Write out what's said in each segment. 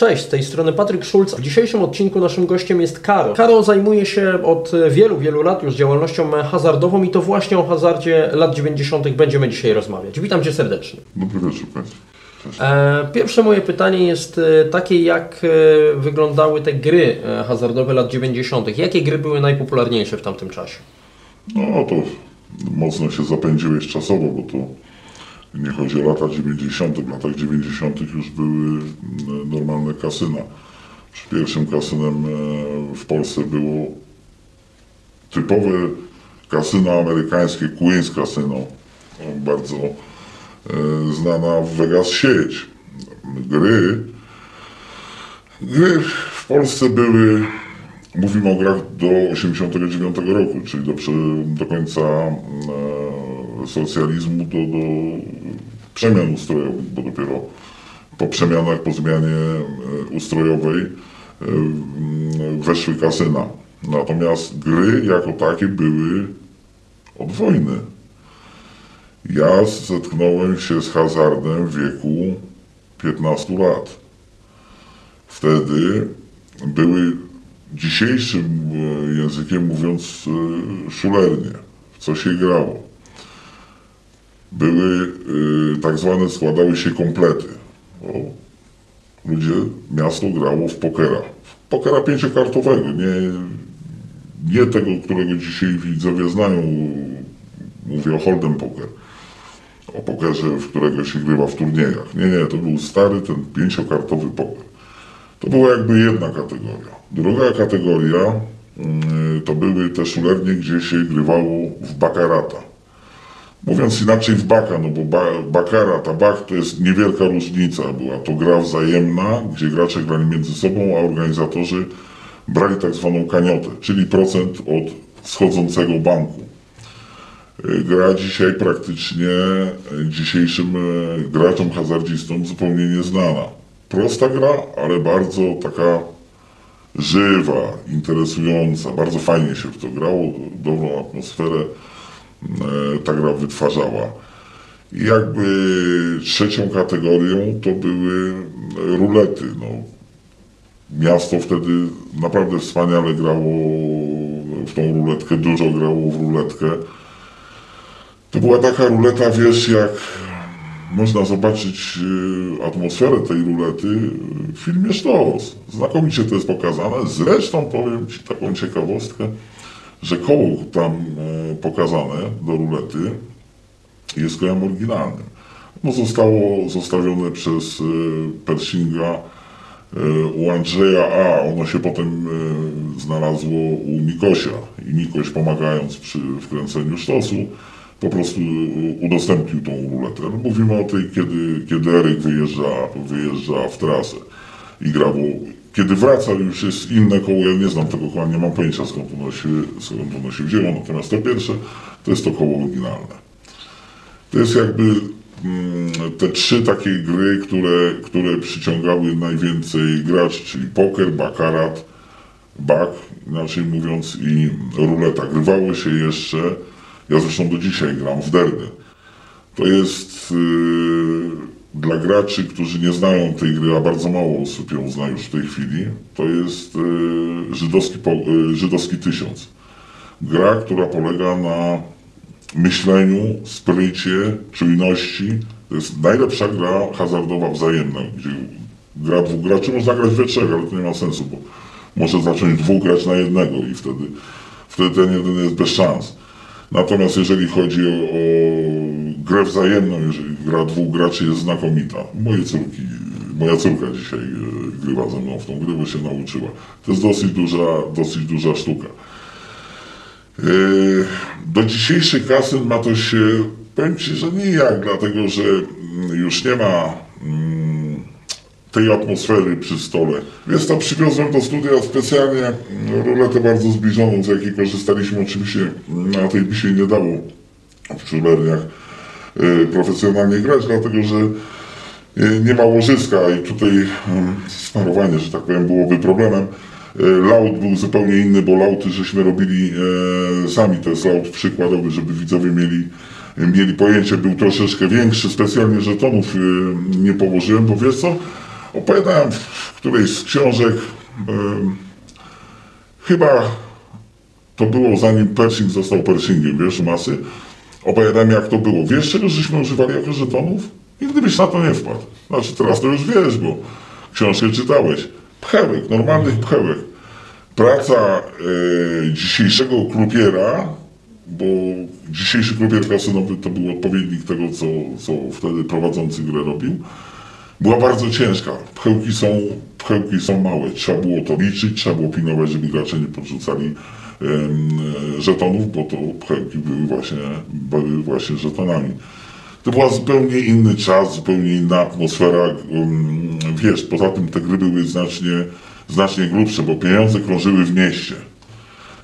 Cześć, z tej strony Patryk Szulc. W dzisiejszym odcinku naszym gościem jest Karo. Karo zajmuje się od wielu, wielu lat już działalnością hazardową i to właśnie o hazardzie lat 90. będziemy dzisiaj rozmawiać. Witam Cię serdecznie. Dobry wieczór Państwu. E, Pierwsze moje pytanie jest e, takie, jak e, wyglądały te gry hazardowe lat 90. Jakie gry były najpopularniejsze w tamtym czasie? No to mocno się zapędziłeś czasowo, bo to nie chodzi o lata 90. W latach 90. już były mm, normalne kasyna. Pierwszym kasynem e, w Polsce było typowe kasyno amerykańskie, Queen's Casino, bardzo e, znana w Vegas sieć. Gry Gry w Polsce były, mówimy o grach do 89 roku, czyli do, do końca e, socjalizmu, do, do przemian ustrojowych, bo dopiero po przemianach, po zmianie e, ustrojowej e, weszły kasyna. Natomiast gry jako takie były od wojny. Ja zetknąłem się z hazardem w wieku 15 lat. Wtedy były dzisiejszym e, językiem mówiąc szulernie, w co się grało. Były e, tak zwane, składały się komplety. Ludzie, miasto grało w pokera. W pokera pięciokartowego, nie, nie tego, którego dzisiaj widzowie znają. Mówię o hold'em poker o pokerze, w którego się grywa w turniejach. Nie, nie, to był stary, ten pięciokartowy poker. To była jakby jedna kategoria. Druga kategoria mm, to były te szulernie, gdzie się grywało w bakarata. Mówiąc inaczej w baka, no bo ba, bakarat, a bak to jest niewielka różnica. Była to gra wzajemna, gdzie gracze grali między sobą, a organizatorzy brali tak zwaną kaniotę, czyli procent od schodzącego banku. Gra dzisiaj praktycznie e, dzisiejszym e, graczom hazardzistom zupełnie nieznana. Prosta gra, ale bardzo taka żywa, interesująca. Bardzo fajnie się w to grało, dobrą atmosferę e, ta gra wytwarzała. I jakby trzecią kategorią to były rulety. No, miasto wtedy naprawdę wspaniale grało w tą ruletkę, dużo grało w ruletkę. To była taka ruleta, wiesz, jak można zobaczyć y, atmosferę tej rulety w filmie Sztos. Znakomicie to jest pokazane. Zresztą powiem Ci taką ciekawostkę, że koło tam e, pokazane do rulety jest kołem oryginalnym. No zostało zostawione przez e, Pershinga e, u Andrzeja A. Ono się potem znalazło u Nikosia. I Nikoś pomagając przy wkręceniu sztosu po prostu udostępnił tą ruletę. No, mówimy o tej, kiedy, kiedy Eryk wyjeżdża, wyjeżdża w trasę i gra, bo kiedy wraca już jest inne koło, ja nie znam tego koła, nie mam pojęcia skąd ono się, skąd ono się wzięło, natomiast to pierwsze to jest to koło oryginalne. To jest jakby mm, te trzy takie gry, które, które przyciągały najwięcej graczy, czyli poker, bakarat, bak, inaczej mówiąc, i ruleta. Grywało się jeszcze, ja zresztą do dzisiaj gram w derby. To jest yy, dla graczy, którzy nie znają tej gry, a bardzo mało osób ją zna już w tej chwili, to jest yy, żydowski, yy, żydowski tysiąc. Gra, która polega na myśleniu, sprycie, czujności. To jest najlepsza gra hazardowa wzajemna, gdzie gra dwóch graczy, można grać we trzech, ale to nie ma sensu, bo może zacząć dwóch grać na jednego i wtedy, wtedy ten jeden jest bez szans. Natomiast jeżeli chodzi o, o grę wzajemną, jeżeli gra dwóch graczy jest znakomita. Moje córki, moja córka dzisiaj e, grywa ze mną w tą grę, bo się nauczyła. To jest dosyć duża, dosyć duża sztuka. E, Do dzisiejszych kasyn ma to się, powiem Ci, że nijak, dlatego że mm, już nie ma mm, tej atmosfery przy stole. Więc to przywiozłem do studia specjalnie mm, ruletę bardzo zbliżoną, z jakiej korzystaliśmy. Oczywiście na tej by się nie dało w szulerniach y, profesjonalnie grać, dlatego że y, nie ma łożyska i tutaj y, smarowanie, że tak powiem, byłoby problemem. Y, Laut był zupełnie inny, bo lauty żeśmy robili sami. To jest laut przykładowy, żeby widzowie mieli, mieli pojęcie. Był troszeczkę większy, specjalnie żetonów y, nie położyłem, bo wiesz co? Opowiadałem w którejś z książek, chyba to było zanim Pershing został Pershingiem, wiesz, masy. Opowiadałem jak to było. Wiesz, czego żeśmy używali jako żetonów? I gdybyś na to nie wpadł. Znaczy teraz to już wiesz, bo książkę czytałeś. Pchełek, normalnych pchełek. Praca e, dzisiejszego krupiera, bo dzisiejszy krupier kasynowy to był odpowiednik tego, co, co wtedy prowadzący grę robił, była bardzo ciężka. Pchełki są, pchełki są małe. Trzeba było to liczyć, trzeba było pilnować, żeby gracze nie podrzucali żetonów, bo to pchełki były właśnie, były właśnie żetonami. To był zupełnie inny czas, zupełnie inna atmosfera. Wiesz, poza tym te gry były znacznie, znacznie grubsze, bo pieniądze krążyły w mieście.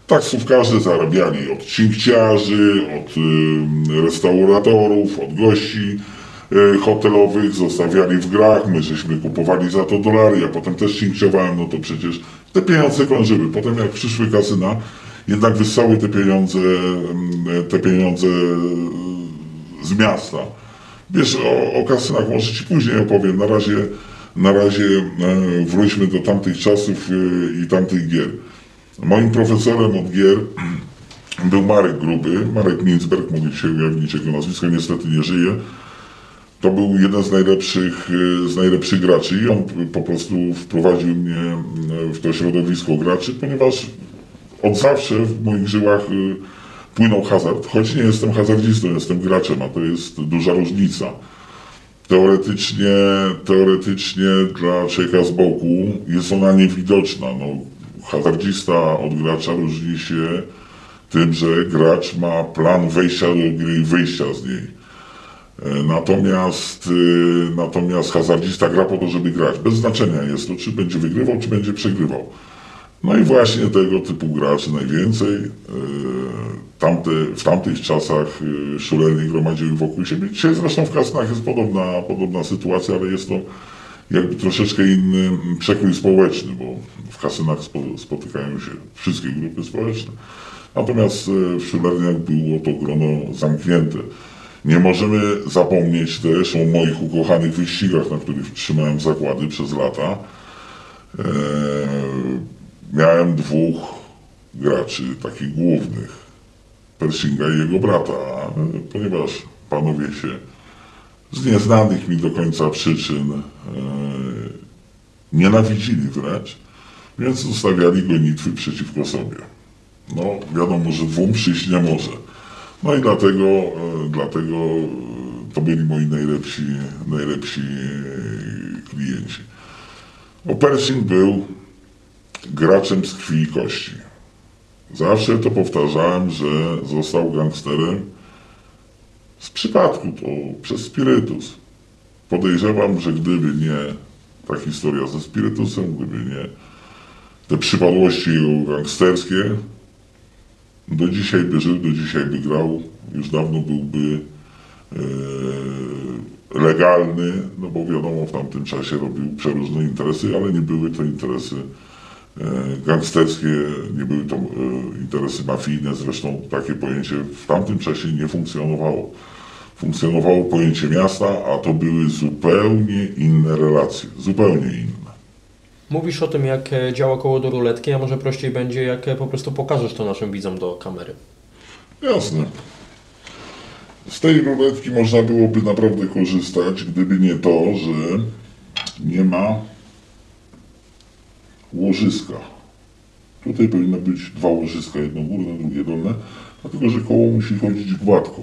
Taksówkarze zarabiali od cinkciarzy, od restauratorów, od gości hotelowych, zostawiali w grach, my żeśmy kupowali za to dolary, ja potem też cinkciowałem, no to przecież te pieniądze krążyły. Potem jak przyszły kasyna, jednak wyssały te pieniądze, mm, te pieniądze y, z miasta. Wiesz, o, o kasynach może Ci później opowiem, na razie, na razie e, wróćmy do tamtych czasów e, i tamtych gier. Moim profesorem od gier był Marek Gruby, Marek Mincberg, mogę się ujawnić jego nazwisko, niestety nie żyje. To był jeden z najlepszych, e, z najlepszych graczy i on po prostu wprowadził mnie w to środowisko graczy, ponieważ od zawsze w moich żyłach e, płynął hazard. Choć nie jestem hazardzistą, jestem graczem, a to jest duża różnica. Teoretycznie, teoretycznie dla człowieka z boku jest ona niewidoczna. No, hazardzista od gracza różni się tym, że gracz ma plan wejścia do gry i wyjścia z niej. E, Natomiast, y, natomiast hazardzista gra po to, żeby grać. Bez znaczenia jest to, czy będzie wygrywał, czy będzie przegrywał. No i właśnie tego typu graczy najwięcej. E, Tamte, w tamtych czasach e, szulernie gromadziły wokół siebie. Dzisiaj zresztą w kasynach jest podobna, podobna sytuacja, ale jest to jakby troszeczkę inny przekrój społeczny, bo w kasynach spo, spotykają się wszystkie grupy społeczne. Natomiast e, w szulerniach było to grono zamknięte. Nie możemy zapomnieć też o moich ukochanych wyścigach, na których trzymałem zakłady przez lata. Eee, miałem dwóch graczy, takich głównych. Pershinga i jego brata, ponieważ panowie się z nieznanych mi do końca przyczyn e, nienawidzili wręcz, więc ustawiali gonitwy przeciwko sobie. No, wiadomo, że dwóm przyjść nie może. No i dlatego, e, dlatego to byli moi najlepsi, najlepsi klienci. Bo Pershing był graczem z krwi i kości. Zawsze to powtarzałem, że został gangsterem z przypadku, to przez spirytus. Podejrzewam, że gdyby nie ta historia ze spirytusem, gdyby nie te przypadłości gangsterskie, do dzisiaj by żył, do dzisiaj by grał, już dawno byłby e, legalny, no bo wiadomo, w tamtym czasie robił przeróżne interesy, ale nie były to interesy e, gangsterskie, nie były to e, interesy mafijne, zresztą takie pojęcie w tamtym czasie nie funkcjonowało. Funkcjonowało pojęcie miasta, a to były zupełnie inne relacje, zupełnie inne. Mówisz o tym, jak e, działa koło do ruletki, a może prościej będzie, jak e, po prostu pokażesz to naszym widzom do kamery. Jasne. Z tej ruletki można byłoby naprawdę korzystać, gdyby nie to, że nie ma łożyska. Tutaj powinno być dwa łożyska, jedno górne, drugie dolne, dlatego że koło musi chodzić gładko.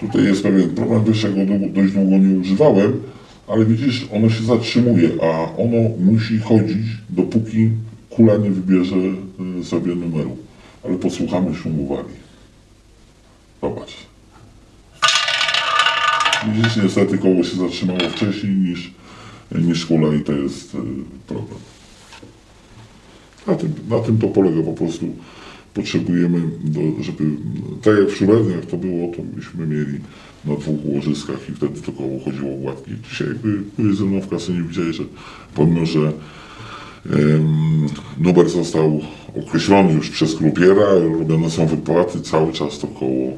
Tutaj jest pewien problem, wiesz, go dość długo nie używałem, ale widzisz, ono się zatrzymuje, a ono musi chodzić, dopóki kula nie wybierze y, sobie numeru. Ale posłuchamy szumu wali. Zobacz. Widzisz, niestety koło się zatrzymało wcześniej niż, niż kula i to jest y, problem. Na tym, na tym to polega po prostu. Potrzebujemy, do, żeby, tak jak w szulerniach to było, to byśmy mieli na dwóch łożyskach i wtedy to koło chodziło gładkie. Dzisiaj jakby byłeś ze mną w kasynie, widziałeś, że pomimo, że em, numer został określony już przez krupiera, robione są wypłaty, cały czas to koło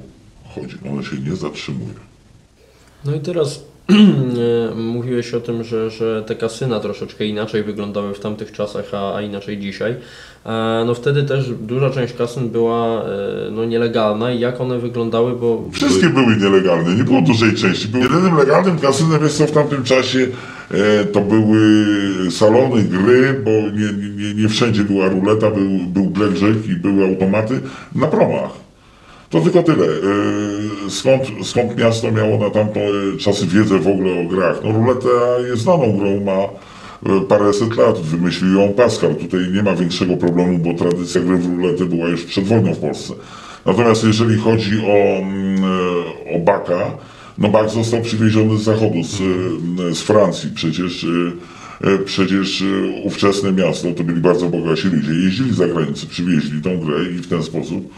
chodzi. Ono się nie zatrzymuje. No i teraz Mówiłeś o tym, że, że te kasyna troszeczkę inaczej wyglądały w tamtych czasach, a, a inaczej dzisiaj. E, No wtedy też duża część kasyn była e, no, nielegalna i jak one wyglądały, bo Wszystkie były nielegalne, nie było dużej części. Był jedynym legalnym kasynem, jest co w tamtym czasie, e, to były salony, gry, bo nie, nie, nie wszędzie była ruleta, był, był blackjack i były automaty na promach. To tylko tyle. Skąd, skąd miasto miało na tamte czasy wiedzę w ogóle o grach? No ruleta jest znaną grą, ma e, paręset lat, wymyślił ją Pascal. Tutaj nie ma większego problemu, bo tradycja gry w ruletę była już przed wojną w Polsce. Natomiast jeżeli chodzi o, mm, e, o Baka, no Bak został przywieziony z zachodu, z, e, z Francji. Przecież, przecież ówczesne miasto to byli bardzo bogaci ludzie. Jeździli za granicę, przywieźli tą grę i w ten sposób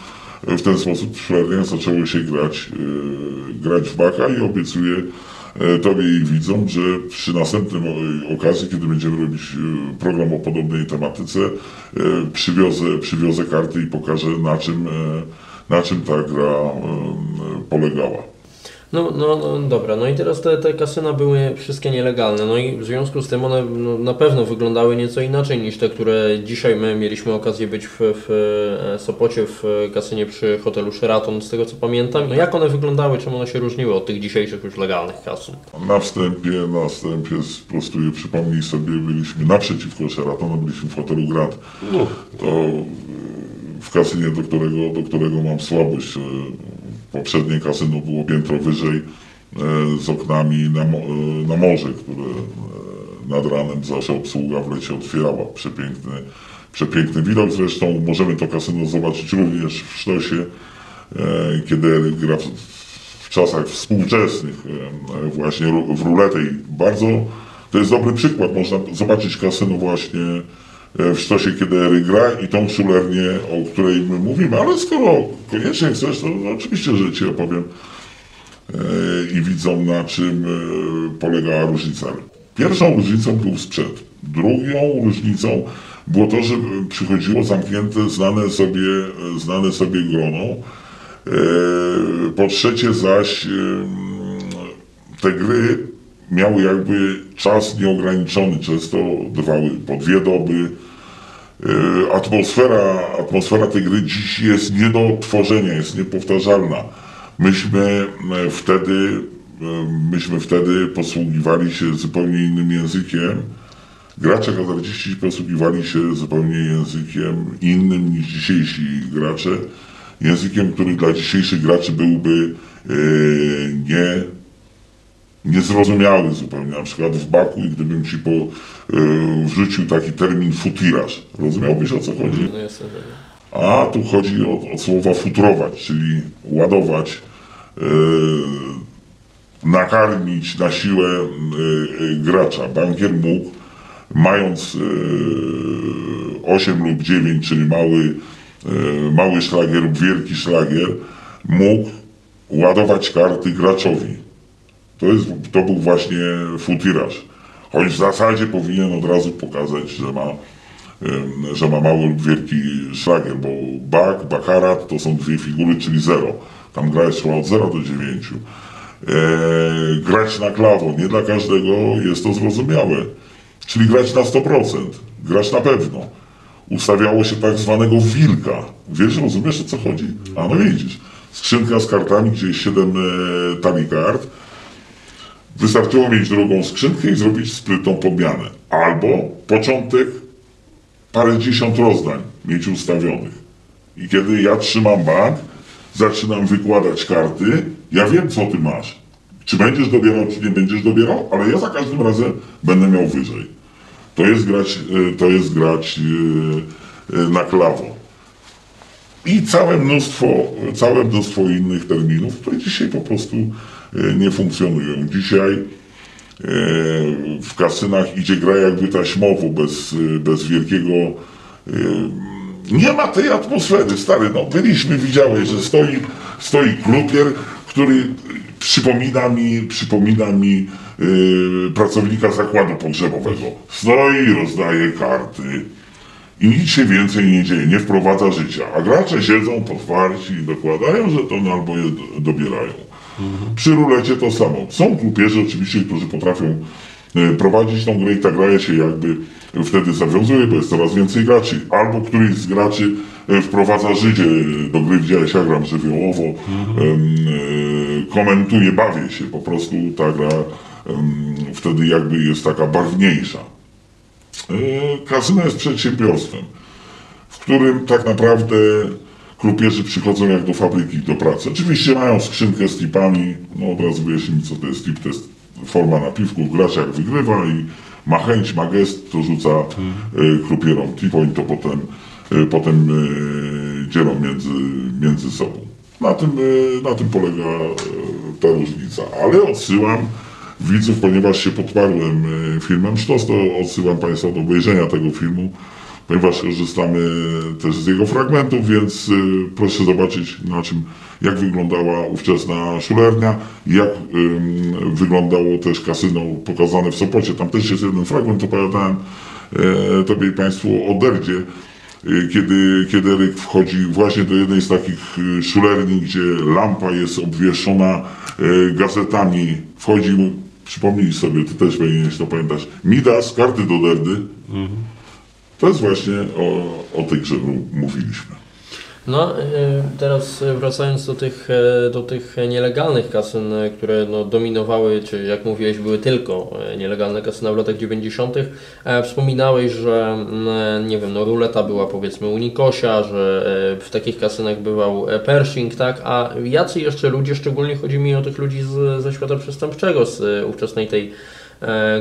w ten sposób w Szwedach zaczęło się grać, e, grać w Baka i obiecuję e, Tobie i widzom, że przy następnym okazji, kiedy będziemy robić e, program o podobnej tematyce, przywiozę, przywiozę karty i pokażę na czym, na czym ta gra polegała. No, no, no dobra, no i teraz te, te kasyna były wszystkie nielegalne, no i w związku z tym one no, na pewno wyglądały nieco inaczej niż te, które dzisiaj my mieliśmy okazję być w, w e, Sopocie, w kasynie przy hotelu Sheraton, z tego co pamiętam. No jak one wyglądały, czym one się różniły od tych dzisiejszych już legalnych kasyn? Na wstępie, na wstępie sprostuję, przypomnij sobie, byliśmy naprzeciwko Sheratona, byliśmy w hotelu Grand. To e, w kasynie, do którego, do którego mam słabość. Poprzednie kasyno było piętro wyżej e, z oknami na, e, na morze, które e, nad ranem zawsze obsługa w lecie otwierała. Przepiękny, przepiękny widok. Zresztą możemy to kasyno zobaczyć również w Sztosie, kiedy gra w, czasach współczesnych właśnie w ruletę i bardzo to jest dobry przykład. Można zobaczyć kasyno właśnie w Sztosie, kiedy Ery gra i tą szulernię, o której my mówimy, ale skoro koniecznie chcesz, to oczywiście, że Ci opowiem e, i widzą na czym e, polegała różnica. Pierwszą różnicą był sprzęt. Drugą różnicą było to, że przychodziło zamknięte, znane sobie, znane sobie grono. E, Po trzecie zaś te gry miały jakby czas nieograniczony, często trwały po dwie doby. E, Atmosfera, atmosfera tej gry dziś jest nie do tworzenia, jest niepowtarzalna. Myśmy e, wtedy, e, myśmy wtedy posługiwali się zupełnie innym językiem. Gracze hazardziści posługiwali się zupełnie językiem innym niż dzisiejsi gracze. Językiem, który dla dzisiejszych graczy byłby nie, niezrozumiały zupełnie. Na przykład w Baku, i gdybym ci po, e, wrzucił taki termin futiraż, rozumiałbyś o co chodzi? No jasne. A tu chodzi o, o słowa futrować, czyli ładować, e, nakarmić na siłę e, e, gracza. Bankier mógł, mając e, 8 lub 9, czyli mały, e, mały szlagier lub wielki szlagier, mógł ładować karty graczowi. To, jest, to był właśnie futiraż. Choć w zasadzie powinien od razu pokazać, że ma, że ma mały lub wielki szlagier, bo bak, bakarat to są dwie figury, czyli zero. Tam gra jest od 0 do 9. E, grać na klawo, nie dla każdego jest to zrozumiałe. Czyli grać na 100%, grać na pewno. Ustawiało się tak zwanego wilka. Wiesz, rozumiesz o co chodzi? A no widzisz. Skrzynka z kartami, gdzie jest 7 e, talii kart. Wystarczyło mieć drugą skrzynkę i zrobić sprytną podmianę. Albo początek parędziesiąt rozdań mieć ustawionych. I kiedy ja trzymam bank, zaczynam wykładać karty, ja wiem co ty masz. Czy będziesz dobierał, czy nie będziesz dobierał, ale ja za każdym razem będę miał wyżej. To jest grać, e, to jest grać e, e, na klawo. I całe mnóstwo, całe mnóstwo innych terminów, które dzisiaj po prostu nie funkcjonują. Dzisiaj e, w kasynach idzie gra jakby taśmowo, bez, e, bez wielkiego... e, Nie ma tej atmosfery, stary, no byliśmy, widziałeś, że stoi, stoi klupier, który przypomina mi, przypomina mi e, pracownika zakładu pogrzebowego. Stoi, rozdaje karty, i nic się więcej nie dzieje, nie wprowadza życia. A gracze siedzą potwarci i dokładają żetony albo je do- Przy rulecie to samo. Są grupierzy oczywiście, którzy potrafią e, prowadzić tą grę i ta gra się jakby wtedy zawiązuje, bo jest coraz więcej graczy. Albo któryś z graczy e, wprowadza życie do gry, widziałeś, ja gram żywiołowo, em, e, komentuje, bawię się, po prostu ta gra wtedy jakby jest taka barwniejsza. Kasyno jest przedsiębiorstwem, w którym tak naprawdę krupierzy przychodzą jak do fabryki do pracy. Oczywiście mają skrzynkę z tipami, no od razu co to jest tip, to jest forma napiwku, gracz jak wygrywa i ma chęć, ma gest, to rzuca e, krupierom tip, oni to potem, e, potem e, dzielą między, między sobą. Na tym, na tym polega ta różnica, ale odsyłam widzów, ponieważ się podparłem filmem. Sztos, to odsyłam Państwa do obejrzenia tego filmu, ponieważ korzystamy też z jego fragmentów, więc y, proszę zobaczyć na czym, jak wyglądała ówczesna szulernia jak wyglądało też kasyno pokazane w Sopocie. Tam też jest jeden fragment, opowiadałem e, Tobie i Państwu o Derdzie, y, kiedy, kiedy Eryk wchodzi właśnie do jednej z takich y, szulerni, gdzie lampa jest obwieszona e, gazetami, wchodzi przypomnij sobie, Ty też powinieneś to pamiętać, Midas, karty do Derdy, to jest właśnie o, o tej grze mówiliśmy. No, y, teraz wracając do tych, e, do tych nielegalnych kasyn, e, które no, dominowały, czy jak mówiłeś, były tylko e, nielegalne kasyna w latach 90. E, Wspominałeś, że mm, nie wiem, no ruleta była powiedzmy u Nikosia, że w takich kasynach bywał Pershing, tak? A jacy jeszcze ludzie, szczególnie chodzi mi o tych ludzi z, ze świata przestępczego, z ówczesnej tej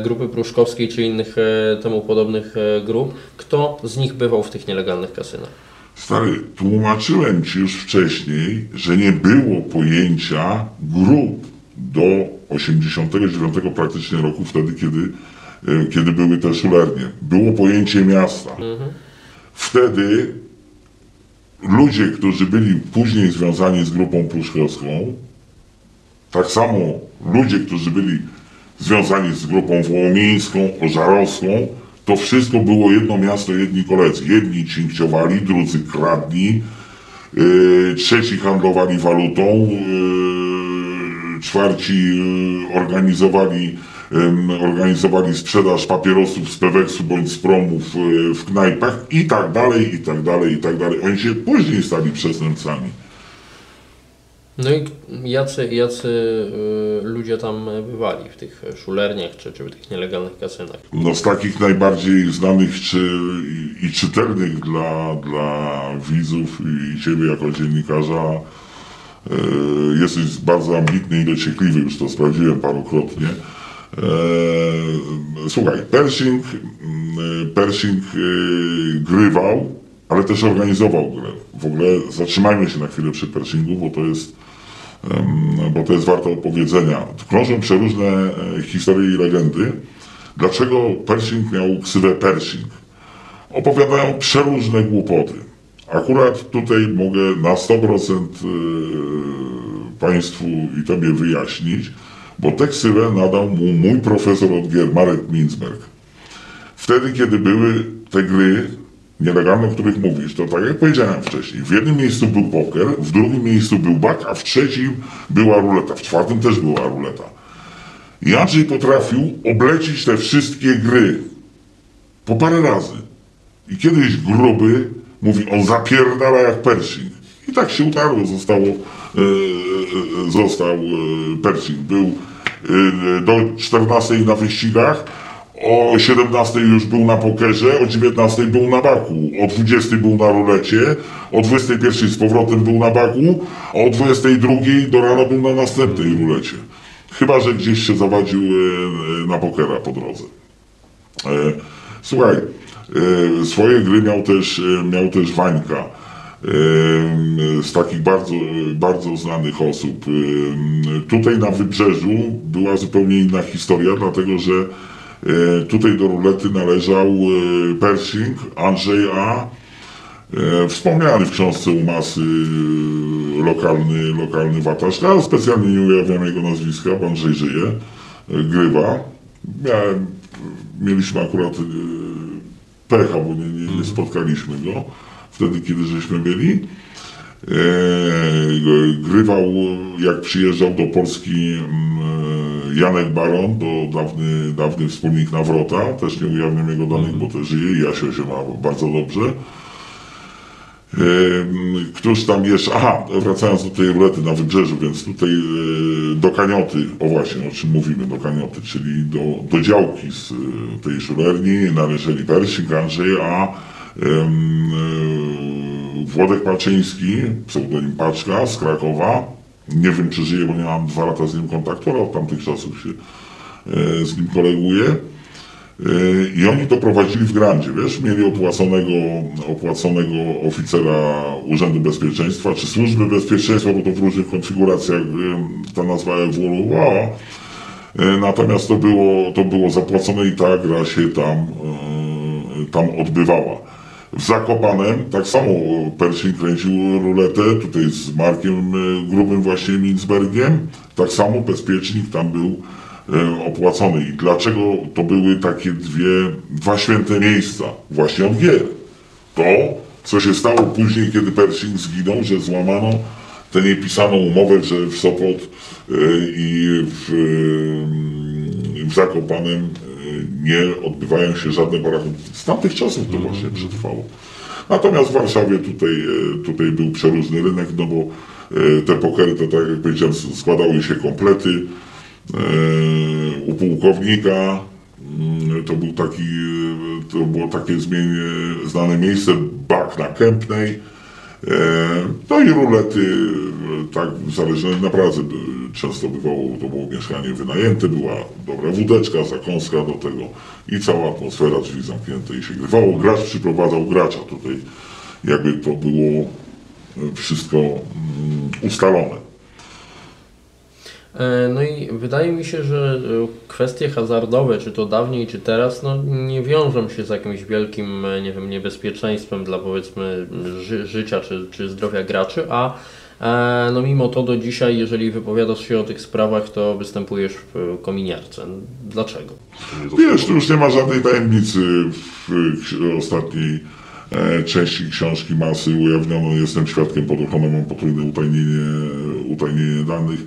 grupy pruszkowskiej czy innych e, temu podobnych e, grup, kto z nich bywał w tych nielegalnych kasynach? Stary, tłumaczyłem Ci już wcześniej, że nie było pojęcia grup do 89 praktycznie roku, wtedy kiedy, e, kiedy były te szulernie. Było pojęcie miasta. Wtedy ludzie, którzy byli później związani z grupą pruszkowską, tak samo ludzie, którzy byli związani z grupą wołomińską, ożarowską, to wszystko było jedno miasto, jedni koledzy. Jedni cinkciowali, drudzy kradli, yy, trzeci handlowali walutą, yy, czwarci yy, organizowali, organizowali sprzedaż papierosów z Peweksu bądź z promów yy, w knajpach i tak dalej, i tak dalej, i tak dalej. Oni się później stali przestępcami. No i jacy, jacy y, ludzie tam bywali w tych szulerniach czy, czy w tych nielegalnych kasynach? No z takich najbardziej znanych czy, i, czytelnych dla, dla widzów i Ciebie jako dziennikarza e, jesteś bardzo ambitny i dociekliwy, już to sprawdziłem parokrotnie. E, słuchaj, Pershing, mm, Pershing grywał, ale też organizował grę. W ogóle zatrzymajmy się na chwilę przy Pershingu, bo to jest bo to jest warte opowiedzenia. Krążą przeróżne e, historie i legendy. Dlaczego Pershing miał ksywę Pershing? Opowiadają przeróżne głupoty. Akurat tutaj mogę na 100% e, Państwu i Tobie wyjaśnić, bo tę ksywę nadał mu mój profesor od gier, Marek Minzberg. Wtedy, kiedy były te gry nielegalne, o których mówisz, to tak jak powiedziałem wcześniej, w jednym miejscu był poker, w drugim miejscu był bak, a w trzecim była ruleta, w czwartym też była ruleta. I Andrzej potrafił oblecić te wszystkie gry po parę razy. I kiedyś gruby mówi, on zapierdala jak Pershing. I tak się utarło, zostało, e, został e, Pershing. Był do 14 na wyścigach, o 17 już był na pokerze, o 19 był na baku, o 20 był na rulecie, o 21 z powrotem był na baku, a o 22 do rana był na następnej rulecie. Chyba, że gdzieś się zawadził e, e, na pokera po drodze. E, Słuchaj, swoje gry miał też, miał też Wańka. Z takich bardzo, bardzo znanych osób. Tutaj na wybrzeżu była zupełnie inna historia, dlatego że tutaj do rulety należał e, Pershing, Andrzej A. E, Wspomniany w książce u masy e, lokalny, lokalny watasz, ale specjalnie nie ujawniam jego nazwiska, bo Andrzej żyje, e, grywa. Miałem, mieliśmy akurat e, pecha, bo nie, nie, nie spotkaliśmy go wtedy, kiedy żeśmy byli. Grywał, jak przyjeżdżał do Polski mm, Janek Baron, to dawny, dawny wspólnik Nawrota, też nie ujawniam jego danych, bo też żyje, Jasio się ma bardzo dobrze. Któż tam jeszcze, aha, wracając do tej rulety na wybrzeżu, więc tutaj e, do Kanioty, o właśnie, o czym mówimy, do Kanioty, czyli do, do działki z e, tej żulerni należeli Persik, Andrzej, a um, Włodek Paczyński, pseudonim Paczka z Krakowa, nie wiem czy żyje, bo nie mam dwa lata z nim kontaktu, ale od tamtych czasów się z nim koleguję. I oni to prowadzili w Grandzie, wiesz, mieli opłaconego, opłaconego oficera Urzędu Bezpieczeństwa, czy Służby Bezpieczeństwa, bo to w różnych konfiguracjach ta nazwa ewoluowała. Natomiast to było, to było zapłacone i ta gra się tam, tam odbywała. W Zakopanem tak samo Pershing kręcił ruletę, tutaj z Markiem Grubym właśnie Minsbergiem, tak samo bezpiecznik tam był E, opłacony. I dlaczego to były takie dwie, dwa święte miejsca? Właśnie od gier. To, co się stało później, kiedy Pershing zginął, że złamano tę niepisaną umowę, że w Sopot e, i w, e, w Zakopanem nie odbywają się żadne porachunki. Z tamtych czasów to właśnie przetrwało. Natomiast w Warszawie tutaj, tutaj był przeróżny rynek, no bo te pokery to tak jak powiedziałem składały się komplety. E, u pułkownika mm, to był taki, to było takie zmienie, znane miejsce, bak na Kępnej. E, no i rulety, tak zależne naprawdę często bywało, to było mieszkanie wynajęte, była dobra wódeczka, zakąska do tego i cała atmosfera, drzwi zamknięte i się grywało. Gracz przyprowadzał gracza tutaj, jakby to było wszystko mm, ustalone. E, no i wydaje mi się, że e, kwestie hazardowe, czy to dawniej, czy teraz, no nie wiążą się z jakimś wielkim, e, nie wiem, niebezpieczeństwem dla powiedzmy ży życia czy, czy zdrowia graczy, a no mimo to do dzisiaj, jeżeli wypowiadasz się o tych sprawach, to występujesz w kominiarce. Dlaczego? Wiesz, tu już nie ma żadnej tajemnicy w ostatniej części książki masy ujawniono, jestem świadkiem mam potrójne utajnienie, utajnienie danych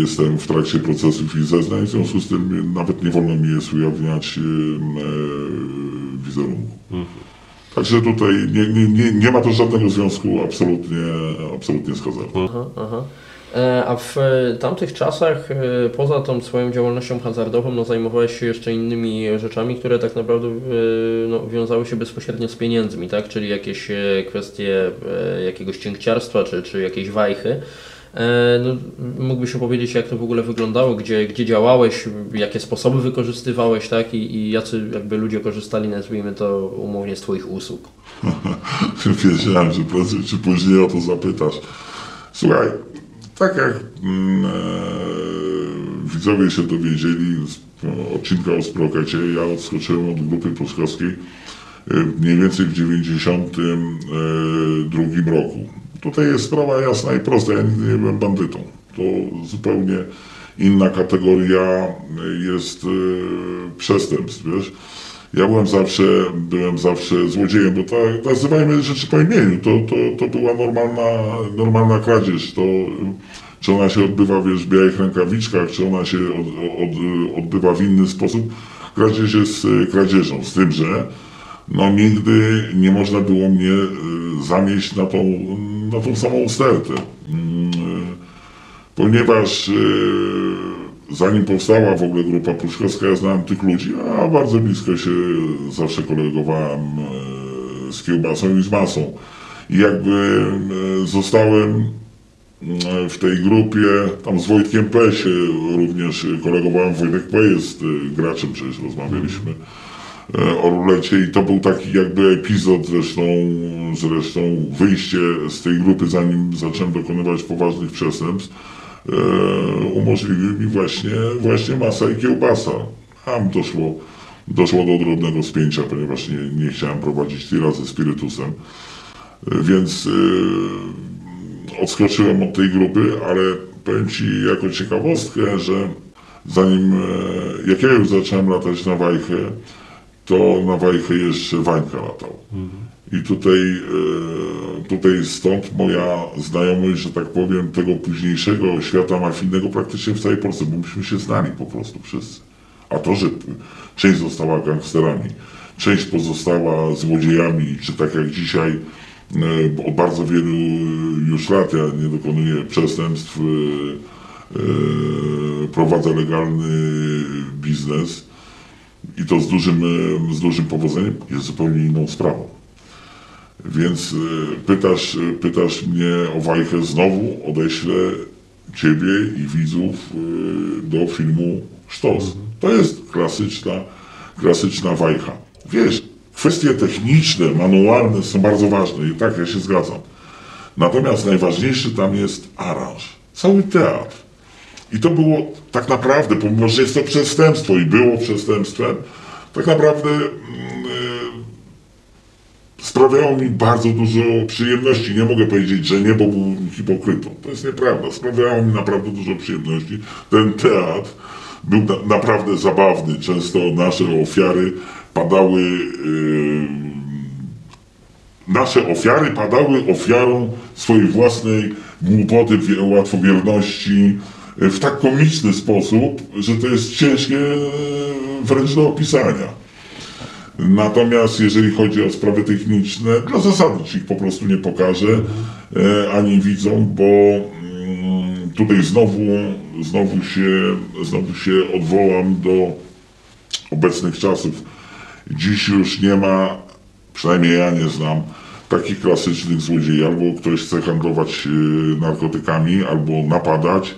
jestem w trakcie procesów i zeznań, w związku z tym nawet nie wolno mi jest ujawniać e, e, wizerunku. Mhm. Także tutaj nie, nie, nie, nie ma to żadnego związku absolutnie, absolutnie z hazardem. Aha, aha. A w tamtych czasach, poza tą swoją działalnością hazardową, no, zajmowałeś się jeszcze innymi rzeczami, które tak naprawdę no, wiązały się bezpośrednio z pieniędzmi, tak? Czyli jakieś kwestie jakiegoś cięgciarstwa, czy, czy jakieś wajchy. E, no, mógłbyś opowiedzieć, jak to w ogóle wyglądało, gdzie, gdzie działałeś, jakie sposoby wykorzystywałeś, tak? I, i jacy jakby ludzie korzystali, nazwijmy to umownie, z Twoich usług? Wiedziałem, że prędzej czy później o to zapytasz. Słuchaj, tak jak mm, e, widzowie się dowiedzieli z no, odcinka o Sprokecie, ja odskoczyłem od grupy pruszkowskiej e, mniej więcej w 1992 roku. Tutaj jest sprawa jasna i prosta. Ja nigdy nie byłem bandytą. To zupełnie inna kategoria jest yy, przestępstw, wiesz. Ja byłem zawsze, byłem zawsze złodziejem, bo tak, nazywajmy rzeczy po imieniu. To, to, to była normalna, normalna kradzież. To, czy ona się odbywa wiesz, w białych rękawiczkach, czy ona się od, od, odbywa w inny sposób. Kradzież jest y, kradzieżą, z tym, że no, nigdy nie można było mnie y, zamieść na tą na tą samą stertę. Mm, ponieważ e, zanim powstała w ogóle grupa pruszkowska, ja znałem tych ludzi, a bardzo blisko się zawsze kolegowałem e, z kiełbasą i z masą. I jakby e, zostałem w tej grupie, tam z Wojtkiem P. się również kolegowałem. Wojtek P. jest graczem, przecież rozmawialiśmy. E, o rulecie i to był taki jakby epizod zresztą, zresztą wyjście z tej grupy zanim zacząłem dokonywać poważnych przestępstw e, umożliwił mi właśnie, właśnie masa i kiełbasa. Tam doszło, doszło do drobnego spięcia, ponieważ nie, nie chciałem prowadzić tira ze spirytusem. E, więc odskoczyłem od tej grupy, ale powiem Ci jako ciekawostkę, że zanim, jak ja już zacząłem latać na wajchę, to na Wajchę jeszcze Wańka latał. I tutaj, e, tutaj stąd moja znajomość, że tak powiem, tego późniejszego świata mafijnego praktycznie w całej Polsce, bo myśmy się znali po prostu wszyscy. A to, że część została gangsterami, część pozostała złodziejami, czy tak jak dzisiaj e, od bardzo wielu już lat ja nie dokonuję przestępstw, e, prowadzę legalny biznes i to z dużym, e, z dużym powodzeniem jest zupełnie inną sprawą. Więc e, pytasz, e, pytasz mnie o Wajchę, znowu odeślę Ciebie i widzów do filmu Sztos. To jest klasyczna, klasyczna Wajcha. Wiesz, kwestie techniczne, manualne są bardzo ważne i tak, ja się zgadzam. Natomiast najważniejszy tam jest aranż, cały teatr. I to było tak naprawdę, pomimo że jest to przestępstwo i było przestępstwem, tak naprawdę e, sprawiało mi bardzo dużo przyjemności. Nie mogę powiedzieć, że nie, bo byłem hipokrytą. To jest nieprawda. Sprawiało mi naprawdę dużo przyjemności. Ten teatr był na, naprawdę zabawny. Często nasze ofiary padały. Yy, nasze ofiary padały ofiarą swojej własnej głupoty, wie- łatwowierności w tak komiczny sposób, że to jest ciężkie wręcz do opisania. Natomiast jeżeli chodzi o sprawy techniczne, dla zasady ci ich po prostu nie pokażę e, ani widzą, bo mm, tutaj znowu, znowu, się, znowu się odwołam do obecnych czasów. Dziś już nie ma, przynajmniej ja nie znam, takich klasycznych złodziei. Albo ktoś chce handlować e, narkotykami, albo napadać,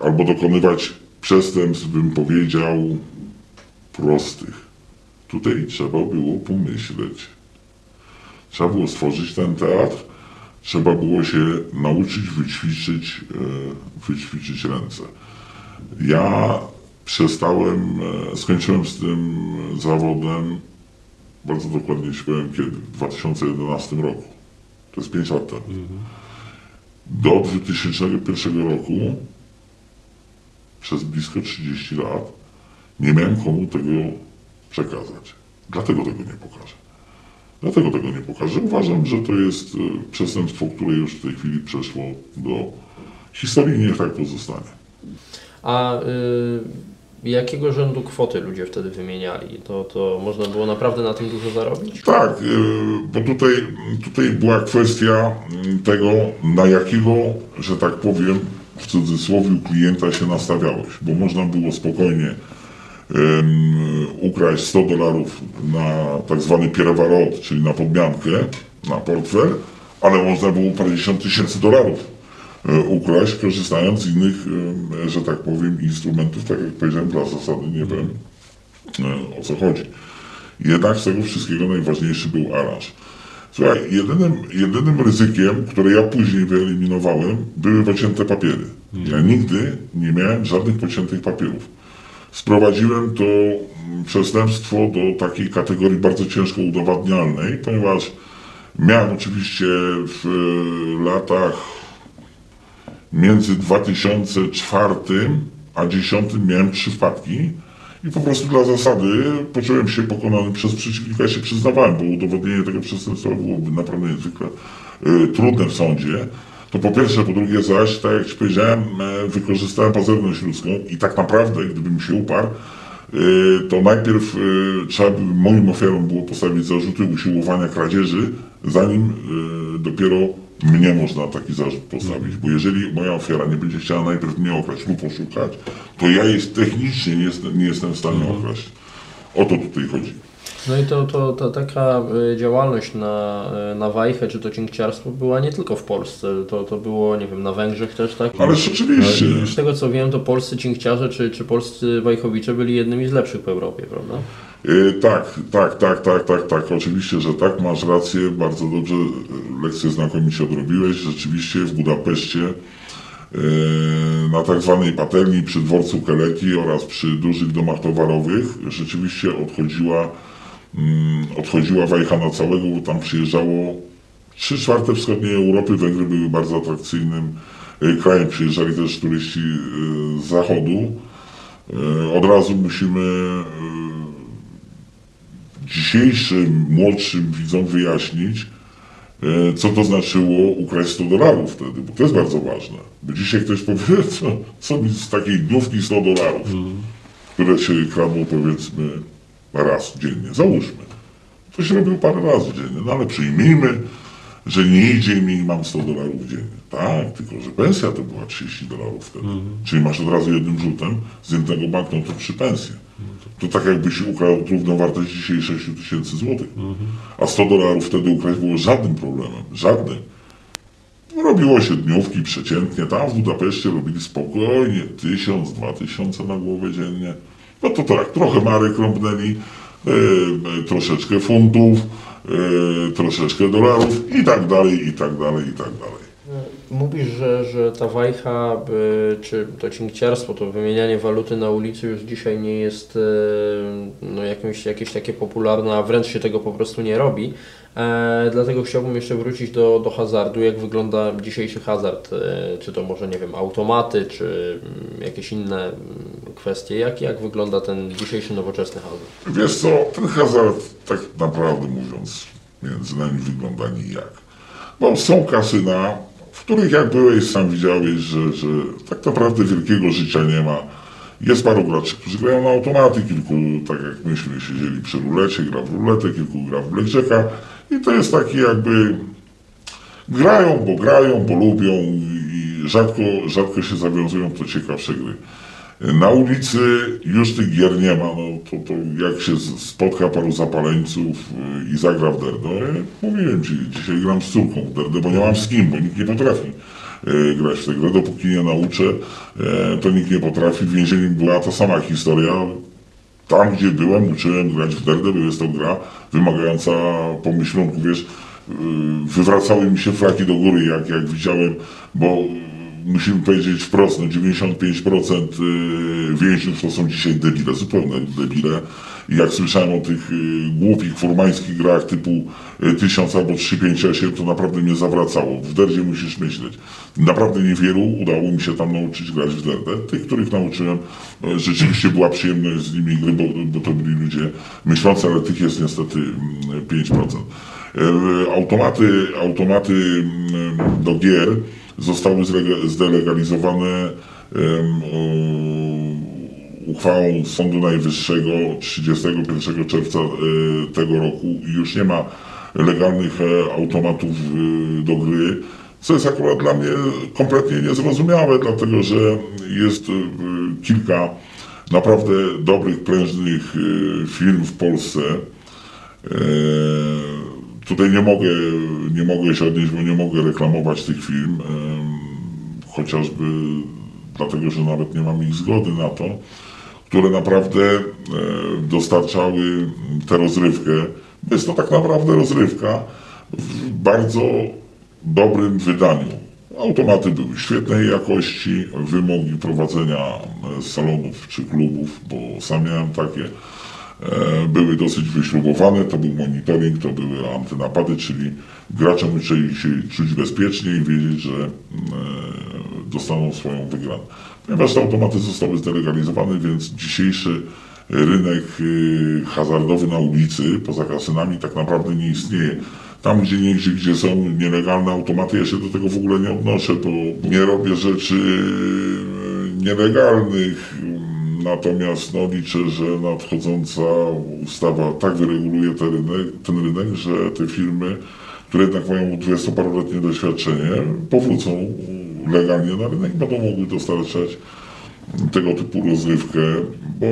albo dokonywać przestępstw, bym powiedział, prostych. Tutaj trzeba było pomyśleć. Trzeba było stworzyć ten teatr, trzeba było się nauczyć wyćwiczyć, e, wyćwiczyć ręce. Ja przestałem, e, skończyłem z tym zawodem, bardzo dokładnie ci powiem kiedy, w 2011 roku. To jest 5 lat temu. Do 2001 roku, przez blisko 30 lat, nie miałem komu tego przekazać. Dlatego tego nie pokażę. Dlatego tego nie pokażę. Uważam, że to jest e, przestępstwo, które już w tej chwili przeszło do historii niech tak pozostanie. A y, jakiego rzędu kwoty ludzie wtedy wymieniali? To, to można było naprawdę na tym dużo zarobić? Tak, y, bo tutaj, tutaj była kwestia mm, tego, na jakiego, że tak powiem, w cudzysłowie klienta się nastawiałeś, bo można było spokojnie em, ukraść 100 dolarów na tak zwany pierwarot, czyli na podmiankę, na portfel, ale można było parędziesiąt tysięcy dolarów e, ukraść, korzystając z innych, em, że tak powiem, instrumentów, tak jak powiedziałem, dla zasady nie wiem e, o co chodzi. Jednak z tego wszystkiego najważniejszy był aranż. Słuchaj, jedynym, jedynym ryzykiem, które ja później wyeliminowałem, były pocięte papiery. Ja nigdy nie miałem żadnych pociętych papierów. Sprowadziłem to mm, przestępstwo do takiej kategorii bardzo ciężko udowadnialnej, ponieważ miałem oczywiście w e, latach między 2004 a 2010 miałem trzy wpadki i po prostu dla zasady poczułem się pokonany przez przeciwnika, ja się przyznawałem, bo udowodnienie tego przestępstwa byłoby naprawdę niezwykle y, trudne w sądzie. To po pierwsze, po drugie zaś, tak jak Ci powiedziałem, e, wykorzystałem pazerność ludzką i tak naprawdę, gdybym się uparł, y, to najpierw y, trzeba by moim ofiarom było postawić zarzuty usiłowania kradzieży, zanim y, dopiero mnie można taki zarzut postawić. Bo jeżeli moja ofiara nie będzie chciała najpierw mnie okraść lub oszukać, to ja jest technicznie nie jestem, nie jestem w stanie okraść. O to tutaj chodzi. No i to, to, to taka y, działalność na, y, na wajchę, czy to cinkciarstwo była nie tylko w Polsce, to, to było, nie wiem, na Węgrzech też, tak? Ale rzeczywiście, Z tego co wiem, to polscy cinkciarze czy, czy polscy wajchowicze byli jednymi z lepszych w Europie, prawda? Y, tak, tak, tak, tak, tak, tak, oczywiście, że tak, masz rację, bardzo dobrze, y, lekcję znakomicie odrobiłeś, rzeczywiście w Budapeszcie y, na tak zwanej patelni przy dworcu Keleti oraz przy dużych domach towarowych rzeczywiście odchodziła, mm, odchodziła wajcha na całego, bo tam przyjeżdżało trzy czwarte wschodniej Europy, Węgry były bardzo atrakcyjnym krajem, przyjeżdżali też turyści z zachodu. E, Od razu musimy e, dzisiejszym, młodszym widzom wyjaśnić, e, co to znaczyło ukraść 100 dolarów wtedy, bo to jest bardzo ważne. Bo dzisiaj ktoś powie, co, co mi z takiej dnówki 100 dolarów, które się kradło powiedzmy raz dziennie. Załóżmy. To się robił parę razy dziennie, no ale przyjmijmy, że nie idzie mi i mam 100 dolarów dziennie. Tak, tylko że pensja to była 30 dolarów wtedy. Czyli masz od razu jednym rzutem z jednego banknotu trzy pensje. To tak jakbyś ukradł równą wartość dzisiaj 6 tysięcy złotych. A 100 dolarów wtedy ukraść było żadnym problemem. Żadnym. Robiło się dniówki przeciętnie. Tam w Budapeszcie robili spokojnie tysiąc, dwa tysiące na głowę dziennie. No to tak, trochę marek rąbnęli, e, e, troszeczkę funtów, e, troszeczkę dolarów i tak dalej, i tak dalej, i tak dalej. Mówisz, że, że ta wajcha, czy to cinkciarstwo, to wymienianie waluty na ulicy już dzisiaj nie jest y, no, jakimś, jakieś takie popularne, a wręcz się tego po prostu nie robi. E, dlatego chciałbym jeszcze wrócić do, do hazardu. Jak wygląda dzisiejszy hazard? E, czy to może, nie wiem, automaty, czy mm, jakieś inne mm, kwestie? Jak, jak wygląda ten dzisiejszy nowoczesny hazard? Wiesz co, ten hazard, tak naprawdę mówiąc, między nami wygląda nijak. Bo są kasyna, w których jak byłeś, sam widziałeś, że, że tak naprawdę wielkiego życia nie ma. Jest paru graczy, którzy grają na automaty, kilku, tak jak myśmy siedzieli przy rulecie, gra w ruletę, kilku gra w blackjacka i to jest taki jakby grają, bo grają, bo lubią i rzadko, rzadko się zawiązują to ciekawsze gry. Na ulicy już tych gier nie ma, no to, to jak się spotka paru zapaleńców y, i zagra w derdę, ja mówiłem Ci, dzisiaj gram z córką w derdę, bo nie mam z kim, bo nikt nie potrafi y, grać w tę grę, dopóki nie nauczę, y, to nikt nie potrafi. W więzieniu była ta sama historia, tam, gdzie byłem, uczyłem grać w derdę, bo jest to gra wymagająca pomyślunku, wiesz, wywracały mi się flaki do góry, jak, jak widziałem, bo musimy powiedzieć wprost, no 95% yy, więźniów to są dzisiaj debile, zupełne debile. I jak słyszałem o tych yy, głupich, furmańskich grach typu yy, 1000 albo 358, to naprawdę mnie zawracało. W derdzie musisz myśleć. Naprawdę niewielu udało mi się tam nauczyć grać w derdę. Tych, których nauczyłem, e, rzeczywiście była przyjemność z nimi gry, bo, bo to byli ludzie myślący, ale tych jest niestety mm, 5%. E, Automaty, automaty mm, do gier zostały zdelegalizowane uchwałą Sądu Najwyższego 31 czerwca e, tego roku i już nie ma legalnych e, automatów do gry, co jest akurat dla mnie kompletnie niezrozumiałe, dlatego że jest kilka naprawdę dobrych, prężnych firm w Polsce. Tutaj nie mogę, nie mogę się odnieść, bo nie mogę reklamować tych firm, chociażby dlatego, że nawet nie mam ich zgody na to, które naprawdę e, dostarczały tę rozrywkę. Jest to tak naprawdę rozrywka w bardzo dobrym wydaniu. Automaty były świetnej jakości, wymogi prowadzenia salonów czy klubów, bo sam miałem takie, były dosyć wyśrubowane, to był monitoring, to były antynapady, czyli gracze musieli się czuć bezpiecznie i wiedzieć, że e, dostaną swoją wygraną. Ponieważ te automaty zostały zdelegalizowane, więc dzisiejszy rynek y, hazardowy na ulicy, poza kasynami, tak naprawdę nie istnieje. Tam gdzie niegdzie, gdzie są nielegalne automaty, ja się do tego w ogóle nie odnoszę, bo nie robię rzeczy y, nielegalnych. Natomiast no, liczę, że nadchodząca ustawa tak wyreguluje ten rynek, ten rynek, że te firmy, które jednak mają 20-paroletnie doświadczenie, powrócą legalnie na rynek i będą mogły dostarczać tego typu rozrywkę, bo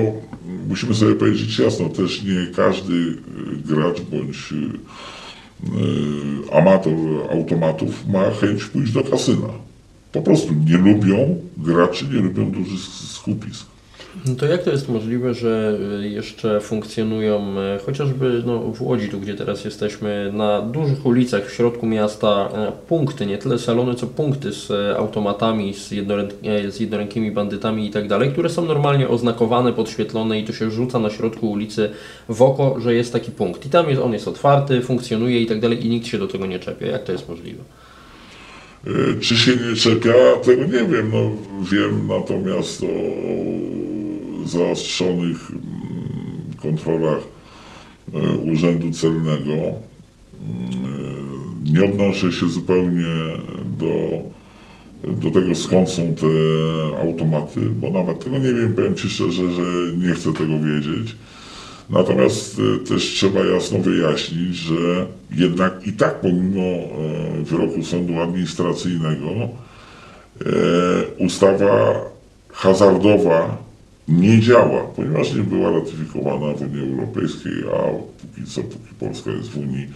musimy sobie powiedzieć jasno, też nie każdy gracz bądź y, amator automatów ma chęć pójść do kasyna. Po prostu nie lubią graczy, nie lubią dużych skupisk. No to jak to jest możliwe, że y, jeszcze funkcjonują e, chociażby no, w Łodzi, tu gdzie teraz jesteśmy, na dużych ulicach w środku miasta e, punkty, nie tyle salony, co punkty z e, automatami, z, jednoręk, e, z jednorękimi bandytami i tak dalej, które są normalnie oznakowane, podświetlone i to się rzuca na środku ulicy w oko, że jest taki punkt. I tam jest, on jest otwarty, funkcjonuje i tak dalej i nikt się do tego nie czepia. Jak to jest możliwe? Y, Czy się nie czepia, tego nie wiem. No, wiem natomiast o zaostrzonych mm, kontrolach e, Urzędu Celnego. Mm, e, Nie odnoszę się zupełnie do, do tego, skąd są te automaty, bo nawet tego nie wiem, powiem Ci szczerze, że nie chcę tego wiedzieć. Natomiast e, też trzeba jasno wyjaśnić, że jednak i tak pomimo wyroku sądu administracyjnego ustawa hazardowa nie działa, ponieważ nie była ratyfikowana w Unii Europejskiej, a póki co, póki Polska jest w Unii,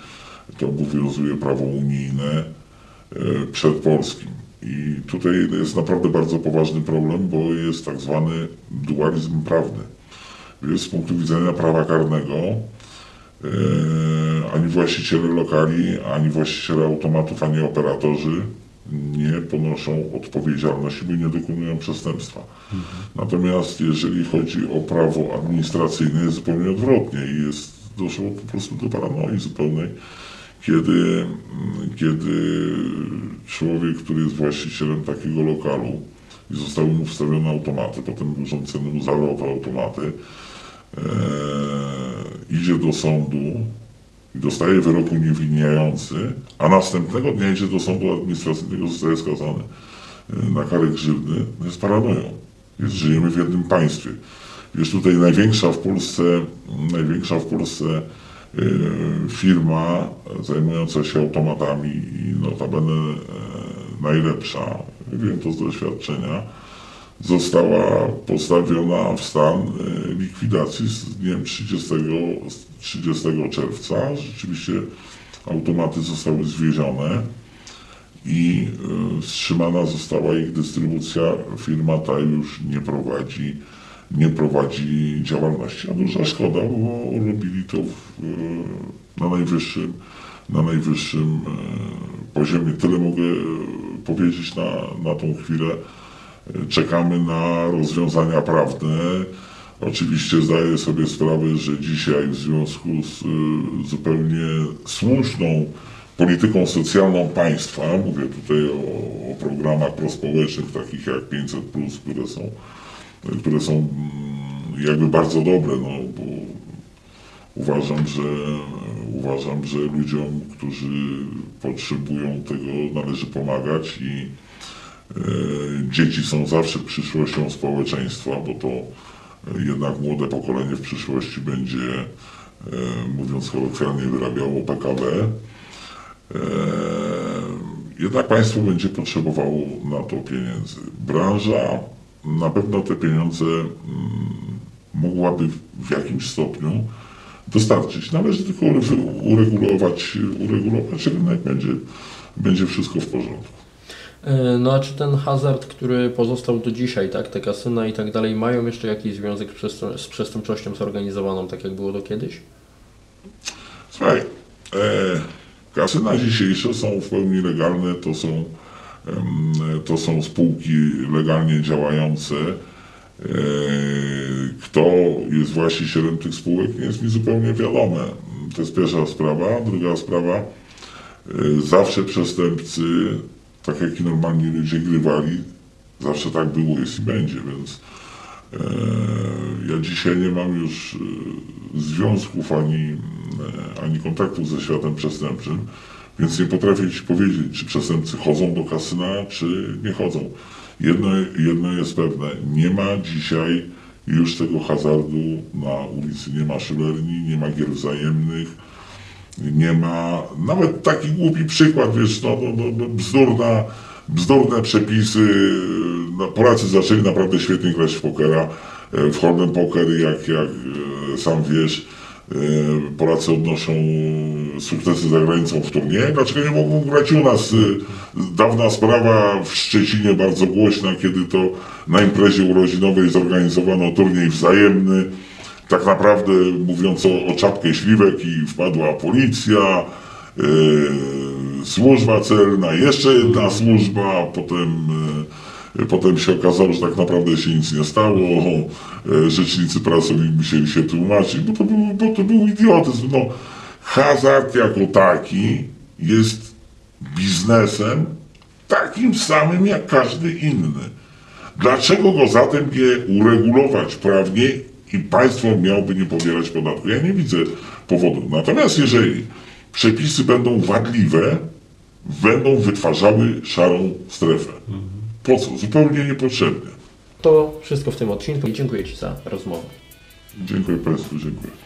to obowiązuje prawo unijne e, przed polskim. I tutaj jest naprawdę bardzo poważny problem, bo jest tak zwany dualizm prawny. Jest z punktu widzenia prawa karnego e, ani właściciele lokali, ani właściciele automatów, ani operatorzy nie ponoszą odpowiedzialności, bo nie dokonują przestępstwa. Natomiast jeżeli chodzi o prawo administracyjne, jest zupełnie odwrotnie i jest, doszło po prostu do paranoi zupełnej, kiedy, kiedy człowiek, który jest właścicielem takiego lokalu i zostały mu wstawione automaty, potem urząd celny mu te automaty, e, idzie do sądu dostaje wyrok uniewinniający, a następnego dnia idzie do sądu administracyjnego, zostaje skazany e, na karę grzywny, no jest paranoją. Jest, żyjemy w jednym państwie. Jest tutaj największa w Polsce, największa w Polsce e, firma zajmująca się automatami i notabene e, najlepsza, wiem to z doświadczenia, została postawiona w stan e, likwidacji z dniem 30, 30 czerwca. Rzeczywiście automaty zostały zwiezione i e, wstrzymana została ich dystrybucja. Firma ta już nie prowadzi, nie prowadzi działalności. A duża szkoda, bo robili to w, e, na najwyższym, na najwyższym poziomie. Tyle mogę powiedzieć na, na tą chwilę. Czekamy na rozwiązania prawne. Oczywiście zdaję sobie sprawę, że dzisiaj w związku z y, zupełnie słuszną polityką socjalną państwa, mówię tutaj o, o programach prospołecznych takich jak 500, które są, które są mm, jakby bardzo dobre, no, bo uważam, że uważam, że ludziom, którzy potrzebują tego, należy pomagać i dzieci są zawsze przyszłością społeczeństwa, bo to e, jednak młode pokolenie w przyszłości będzie, e, mówiąc kolokwialnie, wyrabiało PKB. E, Jednak państwo będzie potrzebowało na to pieniędzy. Branża na pewno te pieniądze mm, mogłaby w jakimś stopniu dostarczyć. Należy tylko ure- uregulować, uregulować rynek, będzie, będzie wszystko w porządku. E, No a czy ten hazard, który pozostał do dzisiaj, tak, te kasyna i tak dalej, mają jeszcze jakiś związek z przestę- z przestępczością zorganizowaną, tak jak było to kiedyś? Słuchaj, e, kasyna dzisiejsze są w pełni legalne, to są, em, to są spółki legalnie działające. E, kto jest właścicielem tych spółek, nie jest mi zupełnie wiadome. To jest pierwsza sprawa. Druga sprawa, e, zawsze przestępcy, tak jak i normalni ludzie grywali, zawsze tak było, jest i będzie, więc e, ja dzisiaj nie mam już e, związków ani, e, ani kontaktów ze światem przestępczym, więc nie potrafię Ci powiedzieć, czy przestępcy chodzą do kasyna, czy nie chodzą. Jedno, jedno jest pewne, nie ma dzisiaj już tego hazardu na ulicy, nie ma szyberni, nie ma gier wzajemnych, nie ma, nawet taki głupi przykład, wiesz, no, no, no, bzdurna, bzdurne przepisy, no, Polacy zaczęli naprawdę świetnie grać w pokera, e, w Hold'em Poker, jak, jak e, sam wiesz, e, Polacy odnoszą sukcesy za granicą w turniejach, dlaczego nie mogą grać u nas? Dawna sprawa w Szczecinie, bardzo głośna, kiedy to na imprezie urodzinowej zorganizowano turniej wzajemny, tak naprawdę mówiąc o, o czapkę śliwek i wpadła policja, yy, służba celna, jeszcze jedna służba, potem, yy, potem się okazało, że tak naprawdę się nic nie stało, yy, rzecznicy prasowi musieli się tłumaczyć, bo to był, bo to był idiotyzm. No, hazard jako taki jest biznesem takim samym jak każdy inny. Dlaczego go zatem nie uregulować prawnie i państwo miałoby nie pobierać podatku. Ja nie widzę powodu. Natomiast jeżeli przepisy będą wadliwe, będą wytwarzały szarą strefę. Po co? Zupełnie niepotrzebnie. To wszystko w tym odcinku i dziękuję Ci za rozmowę. Dziękuję Państwu, dziękuję.